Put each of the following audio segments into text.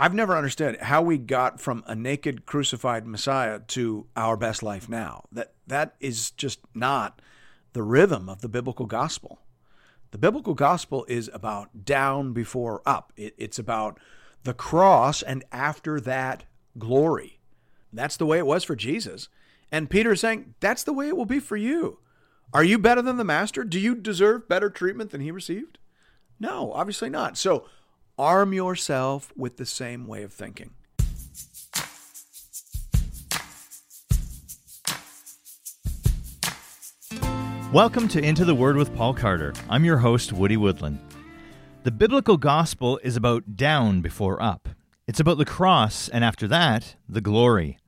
I've never understood how we got from a naked crucified Messiah to our best life now. That that is just not the rhythm of the biblical gospel. The biblical gospel is about down before up. It, it's about the cross and after that glory. That's the way it was for Jesus. And Peter is saying that's the way it will be for you. Are you better than the master? Do you deserve better treatment than he received? No, obviously not. So arm yourself with the same way of thinking. Welcome to Into the Word with Paul Carter. I'm your host, Woody Woodland. The biblical gospel is about down before up. It's about the cross, and after that, the glory.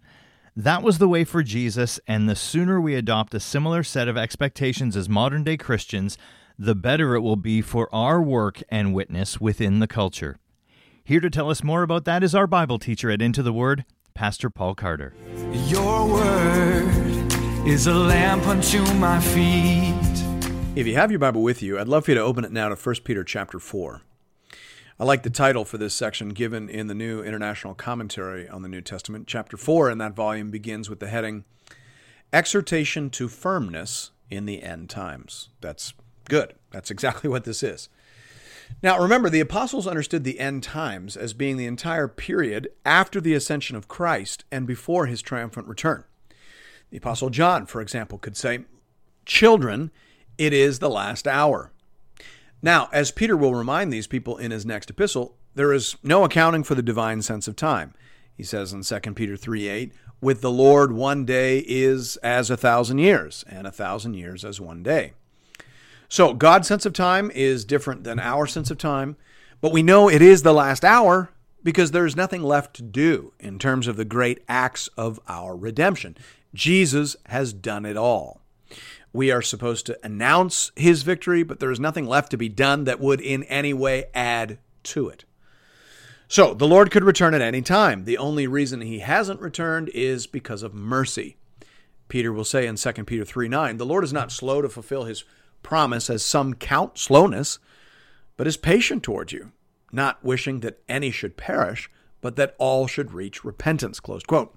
That was the way for Jesus, and the sooner we adopt a similar set of expectations as modern day Christians, the better it will be for our work and witness within the culture. Here to tell us more about that is our Bible teacher at Into the Word, Pastor Paul Carter. Your word is a lamp unto my feet. If you have your Bible with you, I'd love for you to open it now to 1 Peter chapter 4. I like the title for this section given in the New International Commentary on the New Testament. Chapter 4 in that volume begins with the heading Exhortation to Firmness in the End Times. That's Good. That's exactly what this is. Now, remember, the apostles understood the end times as being the entire period after the ascension of Christ and before his triumphant return. The apostle John, for example, could say, Children, it is the last hour. Now, as Peter will remind these people in his next epistle, there is no accounting for the divine sense of time. He says in 2 Peter 3 8, With the Lord, one day is as a thousand years, and a thousand years as one day. So God's sense of time is different than our sense of time, but we know it is the last hour because there's nothing left to do in terms of the great acts of our redemption. Jesus has done it all. We are supposed to announce his victory, but there is nothing left to be done that would in any way add to it. So the Lord could return at any time. The only reason he hasn't returned is because of mercy. Peter will say in 2 Peter 3 9, the Lord is not slow to fulfill his promise as some count slowness, but is patient towards you, not wishing that any should perish, but that all should reach repentance. Closed quote.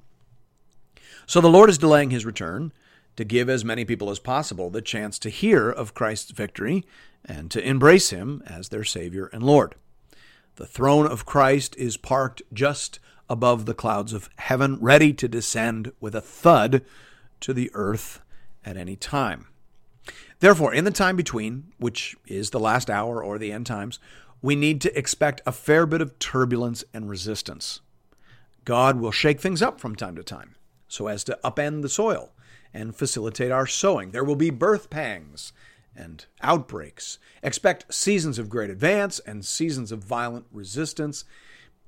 So the Lord is delaying his return to give as many people as possible the chance to hear of Christ's victory and to embrace him as their Savior and Lord. The throne of Christ is parked just above the clouds of heaven, ready to descend with a thud to the earth at any time. Therefore, in the time between, which is the last hour or the end times, we need to expect a fair bit of turbulence and resistance. God will shake things up from time to time so as to upend the soil and facilitate our sowing. There will be birth pangs and outbreaks. Expect seasons of great advance and seasons of violent resistance.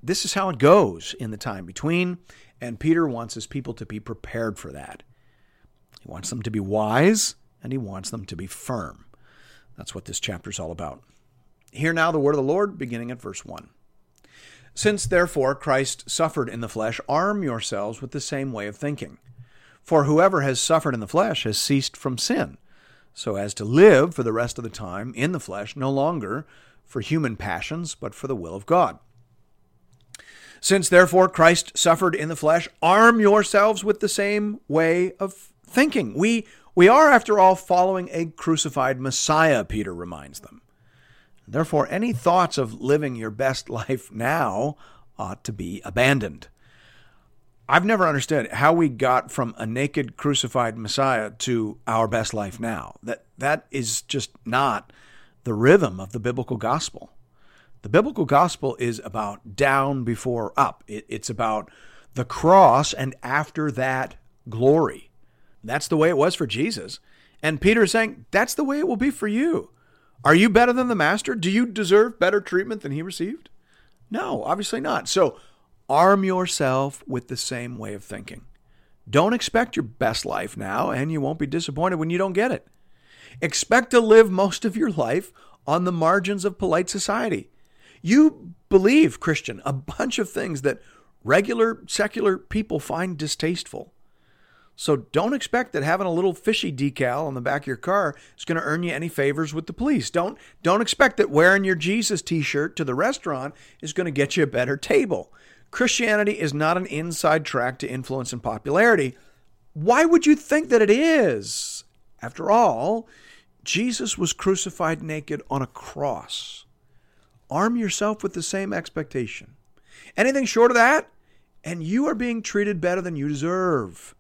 This is how it goes in the time between, and Peter wants his people to be prepared for that. He wants them to be wise and he wants them to be firm. That's what this chapter is all about. Hear now the word of the Lord, beginning at verse 1. Since therefore Christ suffered in the flesh, arm yourselves with the same way of thinking. For whoever has suffered in the flesh has ceased from sin, so as to live for the rest of the time in the flesh, no longer for human passions, but for the will of God. Since therefore Christ suffered in the flesh, arm yourselves with the same way of thinking. We we are, after all, following a crucified Messiah, Peter reminds them. Therefore, any thoughts of living your best life now ought to be abandoned. I've never understood how we got from a naked crucified Messiah to our best life now. That that is just not the rhythm of the biblical gospel. The biblical gospel is about down before up. It, it's about the cross and after that glory. That's the way it was for Jesus. And Peter is saying, that's the way it will be for you. Are you better than the master? Do you deserve better treatment than he received? No, obviously not. So arm yourself with the same way of thinking. Don't expect your best life now, and you won't be disappointed when you don't get it. Expect to live most of your life on the margins of polite society. You believe, Christian, a bunch of things that regular secular people find distasteful. So don't expect that having a little fishy decal on the back of your car is going to earn you any favors with the police. Don't don't expect that wearing your Jesus t-shirt to the restaurant is going to get you a better table. Christianity is not an inside track to influence and popularity. Why would you think that it is? After all, Jesus was crucified naked on a cross. Arm yourself with the same expectation. Anything short of that, and you are being treated better than you deserve.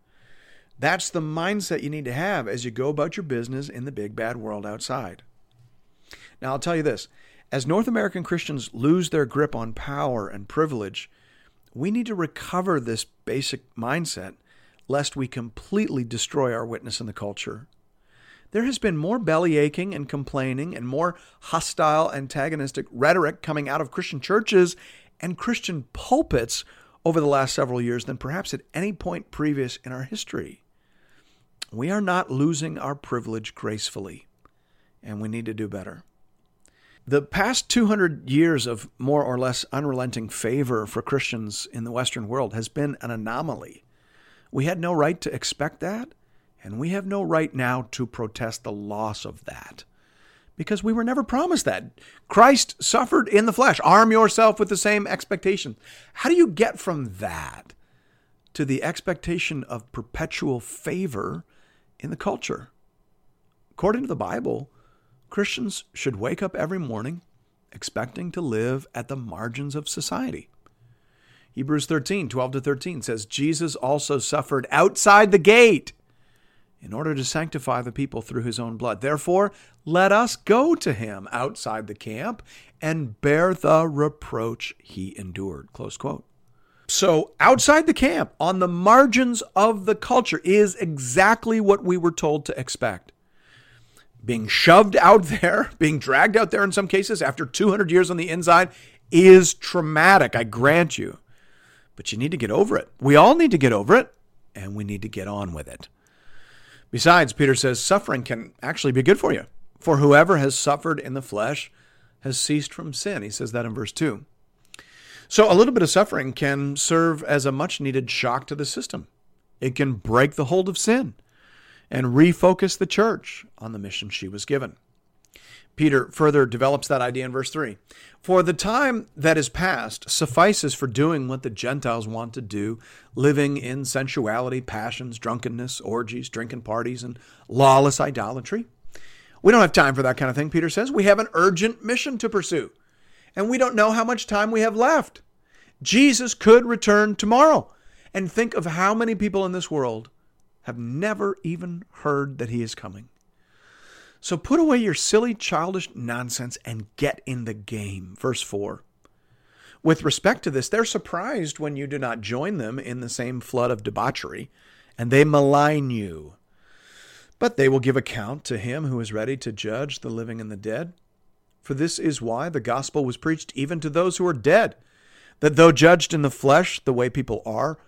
That's the mindset you need to have as you go about your business in the big bad world outside. Now, I'll tell you this as North American Christians lose their grip on power and privilege, we need to recover this basic mindset lest we completely destroy our witness in the culture. There has been more belly aching and complaining and more hostile, antagonistic rhetoric coming out of Christian churches and Christian pulpits over the last several years than perhaps at any point previous in our history. We are not losing our privilege gracefully, and we need to do better. The past 200 years of more or less unrelenting favor for Christians in the Western world has been an anomaly. We had no right to expect that, and we have no right now to protest the loss of that because we were never promised that. Christ suffered in the flesh. Arm yourself with the same expectation. How do you get from that to the expectation of perpetual favor in the culture? According to the Bible, Christians should wake up every morning expecting to live at the margins of society. Hebrews 13, 12 to 13 says, Jesus also suffered outside the gate in order to sanctify the people through his own blood. Therefore, let us go to him outside the camp and bear the reproach he endured. Close quote. So, outside the camp, on the margins of the culture, is exactly what we were told to expect. Being shoved out there, being dragged out there in some cases after 200 years on the inside is traumatic, I grant you. But you need to get over it. We all need to get over it, and we need to get on with it. Besides, Peter says suffering can actually be good for you. For whoever has suffered in the flesh has ceased from sin. He says that in verse 2. So, a little bit of suffering can serve as a much needed shock to the system. It can break the hold of sin and refocus the church on the mission she was given. Peter further develops that idea in verse 3. For the time that is past suffices for doing what the Gentiles want to do, living in sensuality, passions, drunkenness, orgies, drinking parties, and lawless idolatry. We don't have time for that kind of thing, Peter says. We have an urgent mission to pursue, and we don't know how much time we have left. Jesus could return tomorrow. And think of how many people in this world have never even heard that he is coming. So put away your silly, childish nonsense and get in the game. Verse 4. With respect to this, they're surprised when you do not join them in the same flood of debauchery, and they malign you. But they will give account to him who is ready to judge the living and the dead. For this is why the gospel was preached even to those who are dead, that though judged in the flesh the way people are,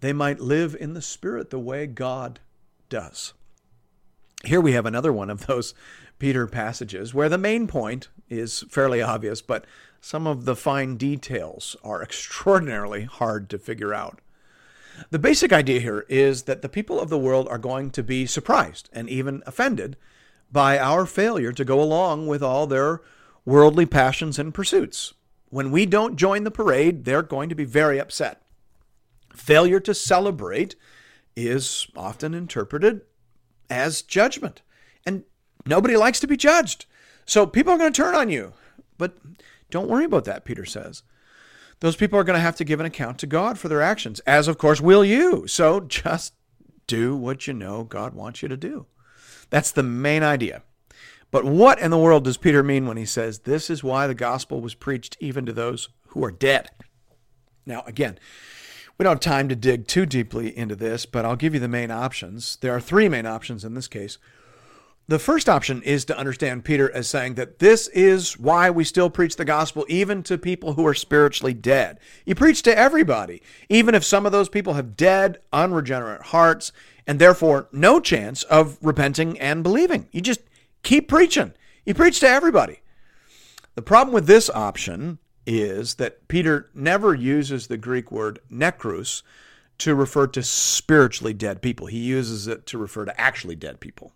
they might live in the spirit the way God does. Here we have another one of those Peter passages where the main point is fairly obvious, but some of the fine details are extraordinarily hard to figure out. The basic idea here is that the people of the world are going to be surprised and even offended by our failure to go along with all their worldly passions and pursuits. When we don't join the parade, they're going to be very upset. Failure to celebrate is often interpreted as judgment. And nobody likes to be judged. So people are going to turn on you. But don't worry about that, Peter says. Those people are going to have to give an account to God for their actions, as of course will you. So just do what you know God wants you to do. That's the main idea. But what in the world does Peter mean when he says, This is why the gospel was preached even to those who are dead? Now, again, we don't have time to dig too deeply into this, but I'll give you the main options. There are three main options in this case. The first option is to understand Peter as saying that this is why we still preach the gospel, even to people who are spiritually dead. You preach to everybody, even if some of those people have dead, unregenerate hearts, and therefore no chance of repenting and believing. You just keep preaching. You preach to everybody. The problem with this option is that Peter never uses the Greek word nekros to refer to spiritually dead people. He uses it to refer to actually dead people.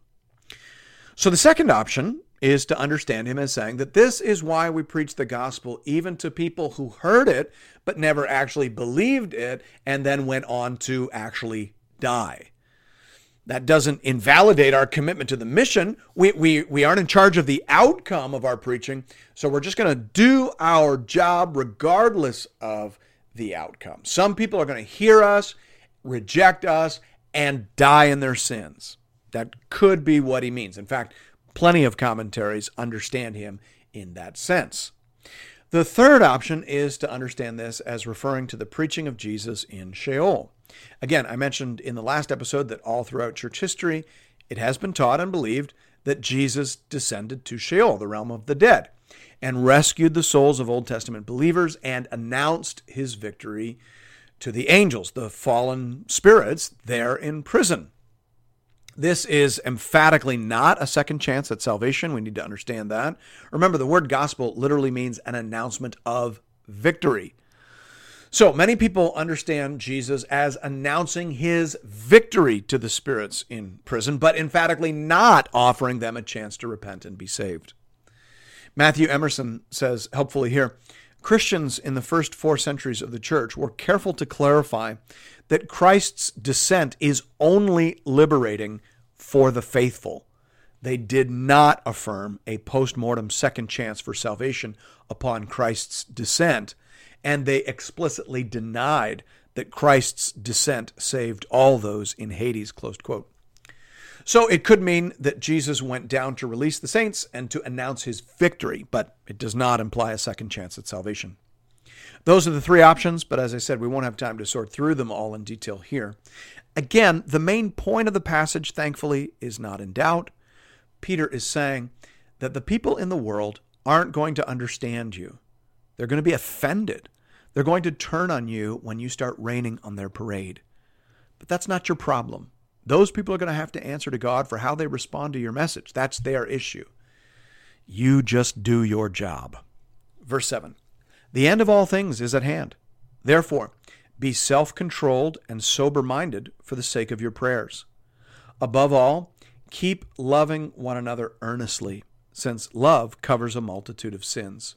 So the second option is to understand him as saying that this is why we preach the gospel even to people who heard it but never actually believed it and then went on to actually die. That doesn't invalidate our commitment to the mission. We, we, we aren't in charge of the outcome of our preaching, so we're just going to do our job regardless of the outcome. Some people are going to hear us, reject us, and die in their sins. That could be what he means. In fact, plenty of commentaries understand him in that sense. The third option is to understand this as referring to the preaching of Jesus in Sheol. Again, I mentioned in the last episode that all throughout church history, it has been taught and believed that Jesus descended to Sheol, the realm of the dead, and rescued the souls of Old Testament believers and announced his victory to the angels, the fallen spirits there in prison. This is emphatically not a second chance at salvation. We need to understand that. Remember, the word gospel literally means an announcement of victory. So many people understand Jesus as announcing his victory to the spirits in prison, but emphatically not offering them a chance to repent and be saved. Matthew Emerson says helpfully here Christians in the first four centuries of the church were careful to clarify that Christ's descent is only liberating for the faithful. They did not affirm a post mortem second chance for salvation upon Christ's descent, and they explicitly denied that Christ's descent saved all those in Hades. Closed quote. So it could mean that Jesus went down to release the saints and to announce his victory, but it does not imply a second chance at salvation. Those are the three options, but as I said, we won't have time to sort through them all in detail here. Again, the main point of the passage, thankfully, is not in doubt. Peter is saying that the people in the world aren't going to understand you. They're going to be offended. They're going to turn on you when you start raining on their parade. But that's not your problem. Those people are going to have to answer to God for how they respond to your message. That's their issue. You just do your job. Verse 7 the end of all things is at hand. Therefore, be self controlled and sober minded for the sake of your prayers. Above all, keep loving one another earnestly, since love covers a multitude of sins.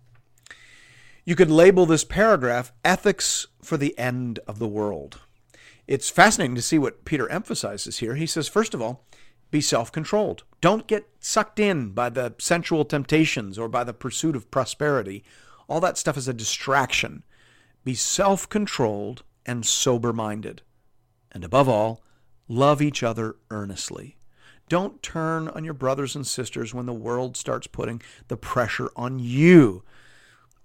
You could label this paragraph Ethics for the End of the World. It's fascinating to see what Peter emphasizes here. He says, first of all, be self controlled. Don't get sucked in by the sensual temptations or by the pursuit of prosperity. All that stuff is a distraction. Be self controlled and sober minded. And above all, love each other earnestly. Don't turn on your brothers and sisters when the world starts putting the pressure on you.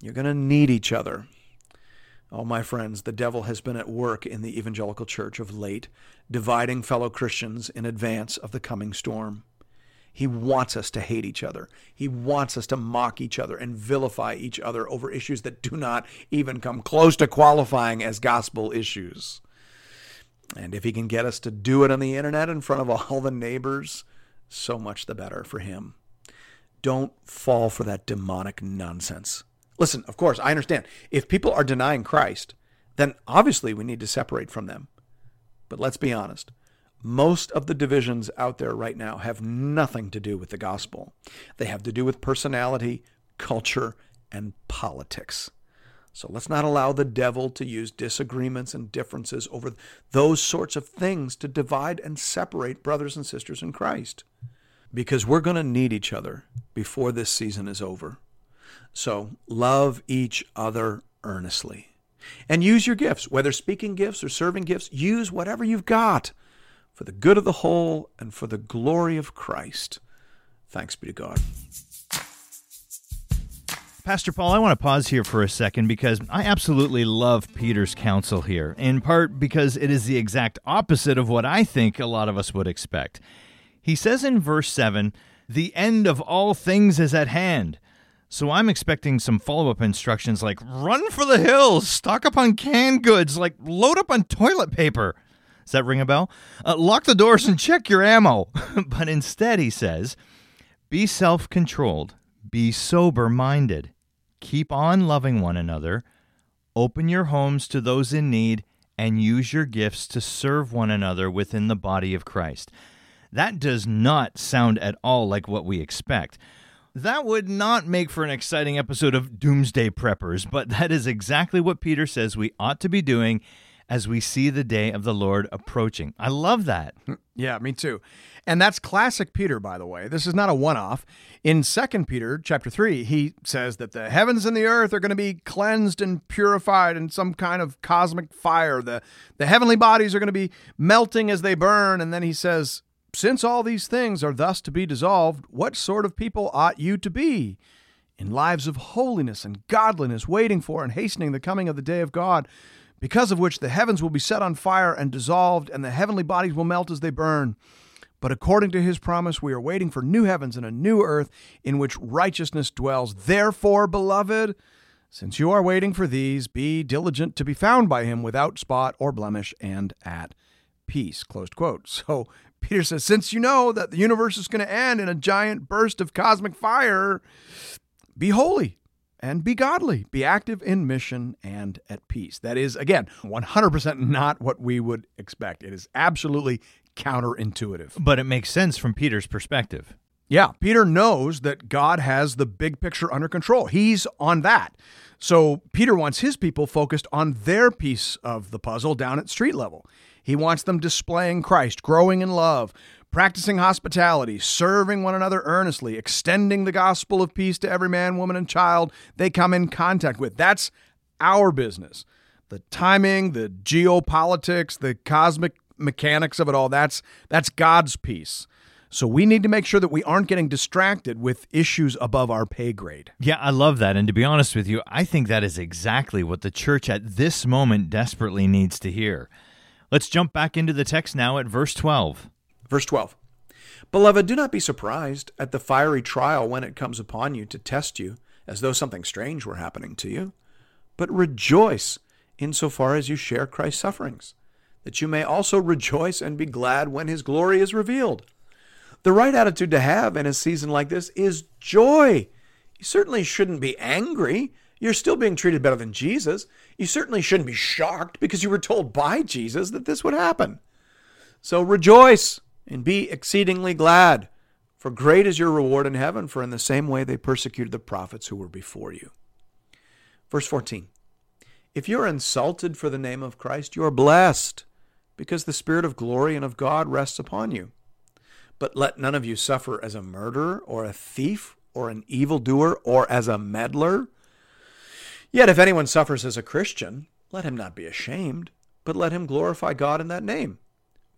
You're going to need each other. Oh, my friends, the devil has been at work in the evangelical church of late, dividing fellow Christians in advance of the coming storm. He wants us to hate each other. He wants us to mock each other and vilify each other over issues that do not even come close to qualifying as gospel issues. And if he can get us to do it on the internet in front of all the neighbors, so much the better for him. Don't fall for that demonic nonsense. Listen, of course, I understand. If people are denying Christ, then obviously we need to separate from them. But let's be honest most of the divisions out there right now have nothing to do with the gospel. They have to do with personality, culture, and politics. So let's not allow the devil to use disagreements and differences over those sorts of things to divide and separate brothers and sisters in Christ. Because we're going to need each other before this season is over. So love each other earnestly. And use your gifts, whether speaking gifts or serving gifts, use whatever you've got for the good of the whole and for the glory of Christ. Thanks be to God. Pastor Paul, I want to pause here for a second because I absolutely love Peter's counsel here, in part because it is the exact opposite of what I think a lot of us would expect. He says in verse 7, The end of all things is at hand. So I'm expecting some follow up instructions like run for the hills, stock up on canned goods, like load up on toilet paper. Does that ring a bell? Uh, lock the doors and check your ammo. but instead, he says, be self controlled, be sober minded, keep on loving one another, open your homes to those in need, and use your gifts to serve one another within the body of Christ. That does not sound at all like what we expect. That would not make for an exciting episode of Doomsday Preppers, but that is exactly what Peter says we ought to be doing as we see the day of the Lord approaching. I love that. Mm, yeah, me too. And that's classic Peter, by the way. This is not a one-off. In 2 Peter chapter 3, he says that the heavens and the earth are going to be cleansed and purified in some kind of cosmic fire. The the heavenly bodies are going to be melting as they burn, and then he says, "Since all these things are thus to be dissolved, what sort of people ought you to be?" In lives of holiness and godliness, waiting for and hastening the coming of the day of God, because of which the heavens will be set on fire and dissolved, and the heavenly bodies will melt as they burn. But according to his promise, we are waiting for new heavens and a new earth in which righteousness dwells. Therefore, beloved, since you are waiting for these, be diligent to be found by him without spot or blemish and at peace. Closed quote. So Peter says, since you know that the universe is going to end in a giant burst of cosmic fire, be holy and be godly, be active in mission and at peace. That is, again, 100% not what we would expect. It is absolutely counterintuitive. But it makes sense from Peter's perspective. Yeah, Peter knows that God has the big picture under control. He's on that. So Peter wants his people focused on their piece of the puzzle down at street level. He wants them displaying Christ, growing in love, practicing hospitality, serving one another earnestly, extending the gospel of peace to every man, woman, and child they come in contact with. That's our business. The timing, the geopolitics, the cosmic mechanics of it all, that's that's God's piece. So we need to make sure that we aren't getting distracted with issues above our pay grade. Yeah, I love that. And to be honest with you, I think that is exactly what the church at this moment desperately needs to hear. Let's jump back into the text now at verse 12. Verse 12 Beloved, do not be surprised at the fiery trial when it comes upon you to test you, as though something strange were happening to you, but rejoice insofar as you share Christ's sufferings, that you may also rejoice and be glad when his glory is revealed. The right attitude to have in a season like this is joy. You certainly shouldn't be angry. You're still being treated better than Jesus. You certainly shouldn't be shocked because you were told by Jesus that this would happen. So rejoice and be exceedingly glad, for great is your reward in heaven, for in the same way they persecuted the prophets who were before you. Verse 14 If you are insulted for the name of Christ, you are blessed, because the Spirit of glory and of God rests upon you. But let none of you suffer as a murderer, or a thief, or an evildoer, or as a meddler. Yet if anyone suffers as a Christian, let him not be ashamed, but let him glorify God in that name.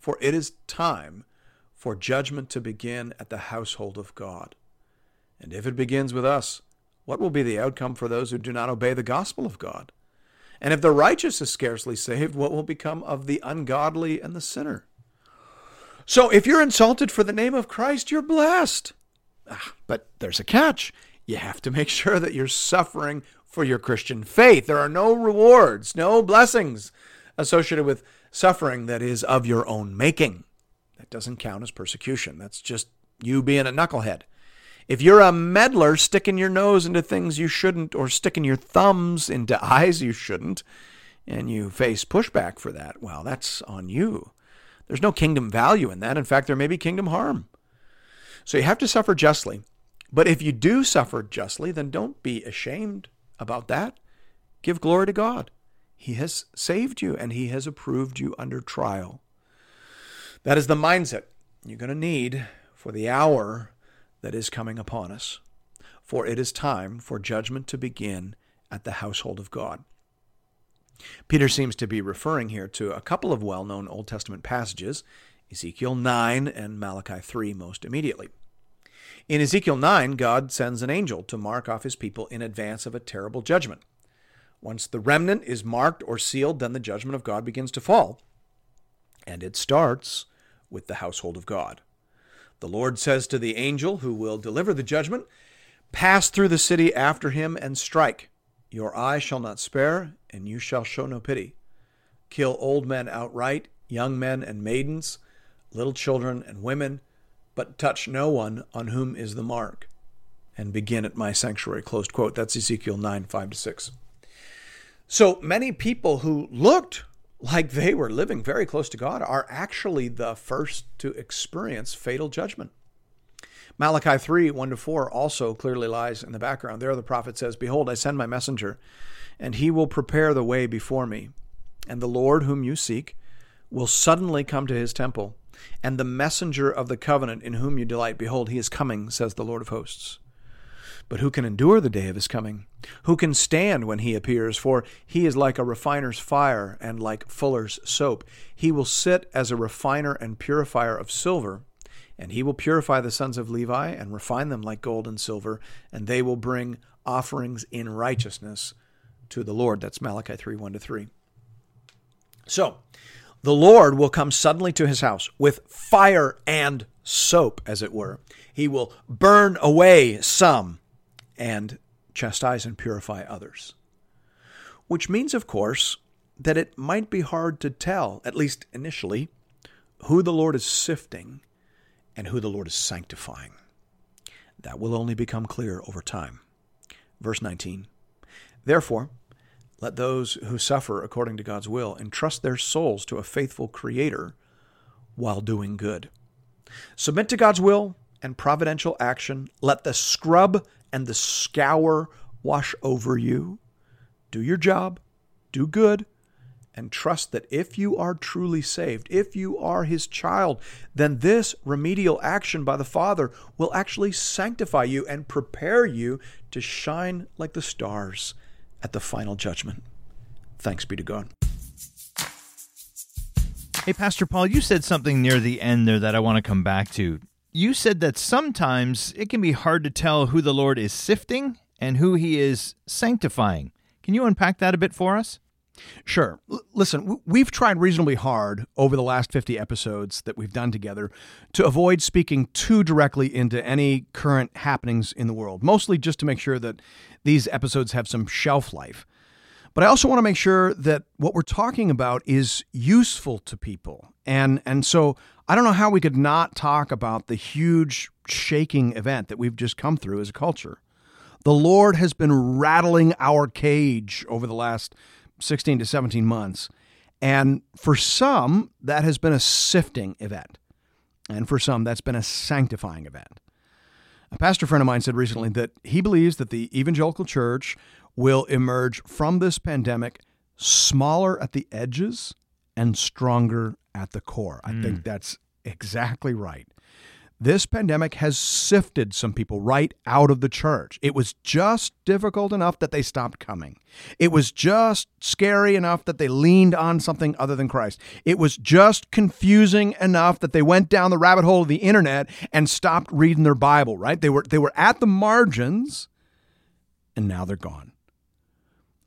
For it is time for judgment to begin at the household of God. And if it begins with us, what will be the outcome for those who do not obey the gospel of God? And if the righteous is scarcely saved, what will become of the ungodly and the sinner? So if you're insulted for the name of Christ, you're blessed. Ah, but there's a catch. You have to make sure that you're suffering for your Christian faith. There are no rewards, no blessings associated with suffering that is of your own making. That doesn't count as persecution. That's just you being a knucklehead. If you're a meddler sticking your nose into things you shouldn't or sticking your thumbs into eyes you shouldn't, and you face pushback for that, well, that's on you. There's no kingdom value in that. In fact, there may be kingdom harm. So you have to suffer justly. But if you do suffer justly, then don't be ashamed about that. Give glory to God. He has saved you and He has approved you under trial. That is the mindset you're going to need for the hour that is coming upon us. For it is time for judgment to begin at the household of God. Peter seems to be referring here to a couple of well known Old Testament passages, Ezekiel 9 and Malachi 3 most immediately. In Ezekiel 9, God sends an angel to mark off his people in advance of a terrible judgment. Once the remnant is marked or sealed, then the judgment of God begins to fall. And it starts with the household of God. The Lord says to the angel who will deliver the judgment, Pass through the city after him and strike. Your eye shall not spare, and you shall show no pity. Kill old men outright, young men and maidens, little children and women, but touch no one on whom is the mark. And begin at my sanctuary. Closed quote. That's Ezekiel 9, 5 to 6. So many people who looked like they were living very close to God are actually the first to experience fatal judgment. Malachi 3 1 to 4 also clearly lies in the background. There the prophet says, Behold, I send my messenger, and he will prepare the way before me. And the Lord whom you seek will suddenly come to his temple, and the messenger of the covenant in whom you delight, behold, he is coming, says the Lord of hosts. But who can endure the day of his coming? Who can stand when he appears? For he is like a refiner's fire and like fuller's soap. He will sit as a refiner and purifier of silver. And he will purify the sons of Levi and refine them like gold and silver, and they will bring offerings in righteousness to the Lord. That's Malachi 3 1 to 3. So, the Lord will come suddenly to his house with fire and soap, as it were. He will burn away some and chastise and purify others. Which means, of course, that it might be hard to tell, at least initially, who the Lord is sifting and who the Lord is sanctifying. That will only become clear over time. Verse 19 Therefore, let those who suffer according to God's will entrust their souls to a faithful Creator while doing good. Submit to God's will and providential action. Let the scrub and the scour wash over you. Do your job, do good, and trust that if you are truly saved, if you are his child, then this remedial action by the Father will actually sanctify you and prepare you to shine like the stars at the final judgment. Thanks be to God. Hey, Pastor Paul, you said something near the end there that I want to come back to. You said that sometimes it can be hard to tell who the Lord is sifting and who he is sanctifying. Can you unpack that a bit for us? Sure. L- listen, we've tried reasonably hard over the last 50 episodes that we've done together to avoid speaking too directly into any current happenings in the world, mostly just to make sure that these episodes have some shelf life. But I also want to make sure that what we're talking about is useful to people. And and so I don't know how we could not talk about the huge shaking event that we've just come through as a culture. The Lord has been rattling our cage over the last 16 to 17 months. And for some, that has been a sifting event. And for some, that's been a sanctifying event. A pastor friend of mine said recently that he believes that the evangelical church will emerge from this pandemic smaller at the edges and stronger at the core. I mm. think that's exactly right. This pandemic has sifted some people right out of the church. It was just difficult enough that they stopped coming. It was just scary enough that they leaned on something other than Christ. It was just confusing enough that they went down the rabbit hole of the internet and stopped reading their Bible, right? They were they were at the margins and now they're gone.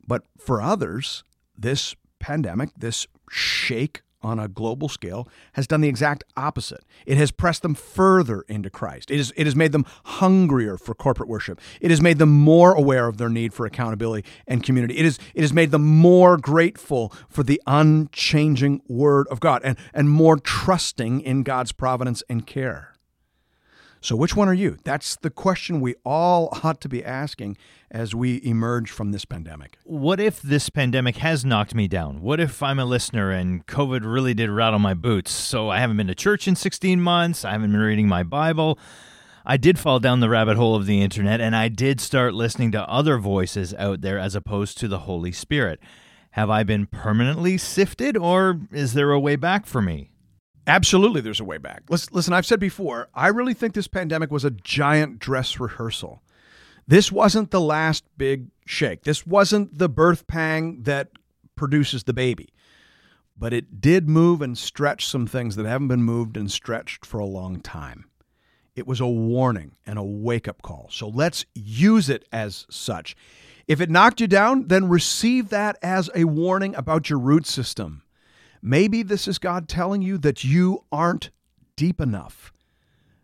But for others, this pandemic, this shake on a global scale has done the exact opposite. It has pressed them further into Christ. It, is, it has made them hungrier for corporate worship. It has made them more aware of their need for accountability and community. It, is, it has made them more grateful for the unchanging Word of God and, and more trusting in God's providence and care. So, which one are you? That's the question we all ought to be asking as we emerge from this pandemic. What if this pandemic has knocked me down? What if I'm a listener and COVID really did rattle my boots? So, I haven't been to church in 16 months, I haven't been reading my Bible. I did fall down the rabbit hole of the internet and I did start listening to other voices out there as opposed to the Holy Spirit. Have I been permanently sifted or is there a way back for me? Absolutely, there's a way back. Listen, I've said before, I really think this pandemic was a giant dress rehearsal. This wasn't the last big shake. This wasn't the birth pang that produces the baby. But it did move and stretch some things that haven't been moved and stretched for a long time. It was a warning and a wake up call. So let's use it as such. If it knocked you down, then receive that as a warning about your root system Maybe this is God telling you that you aren't deep enough.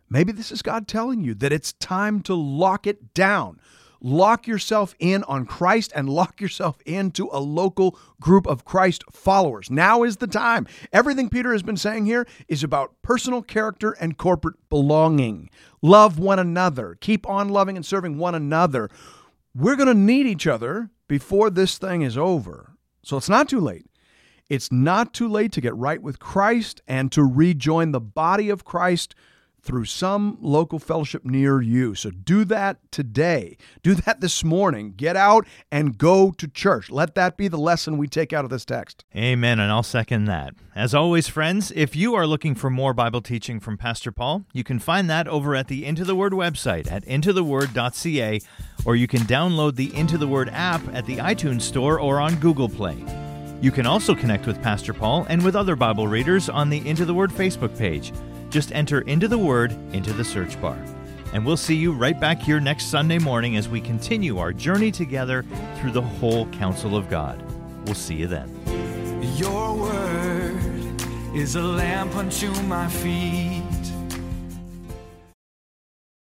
Maybe this is God telling you that it's time to lock it down. Lock yourself in on Christ and lock yourself into a local group of Christ followers. Now is the time. Everything Peter has been saying here is about personal character and corporate belonging. Love one another. Keep on loving and serving one another. We're going to need each other before this thing is over. So it's not too late. It's not too late to get right with Christ and to rejoin the body of Christ through some local fellowship near you. So do that today. Do that this morning. Get out and go to church. Let that be the lesson we take out of this text. Amen, and I'll second that. As always, friends, if you are looking for more Bible teaching from Pastor Paul, you can find that over at the Into the Word website at intotheword.ca, or you can download the Into the Word app at the iTunes Store or on Google Play. You can also connect with Pastor Paul and with other Bible readers on the Into the Word Facebook page. Just enter Into the Word into the search bar. And we'll see you right back here next Sunday morning as we continue our journey together through the whole counsel of God. We'll see you then. Your word is a lamp unto my feet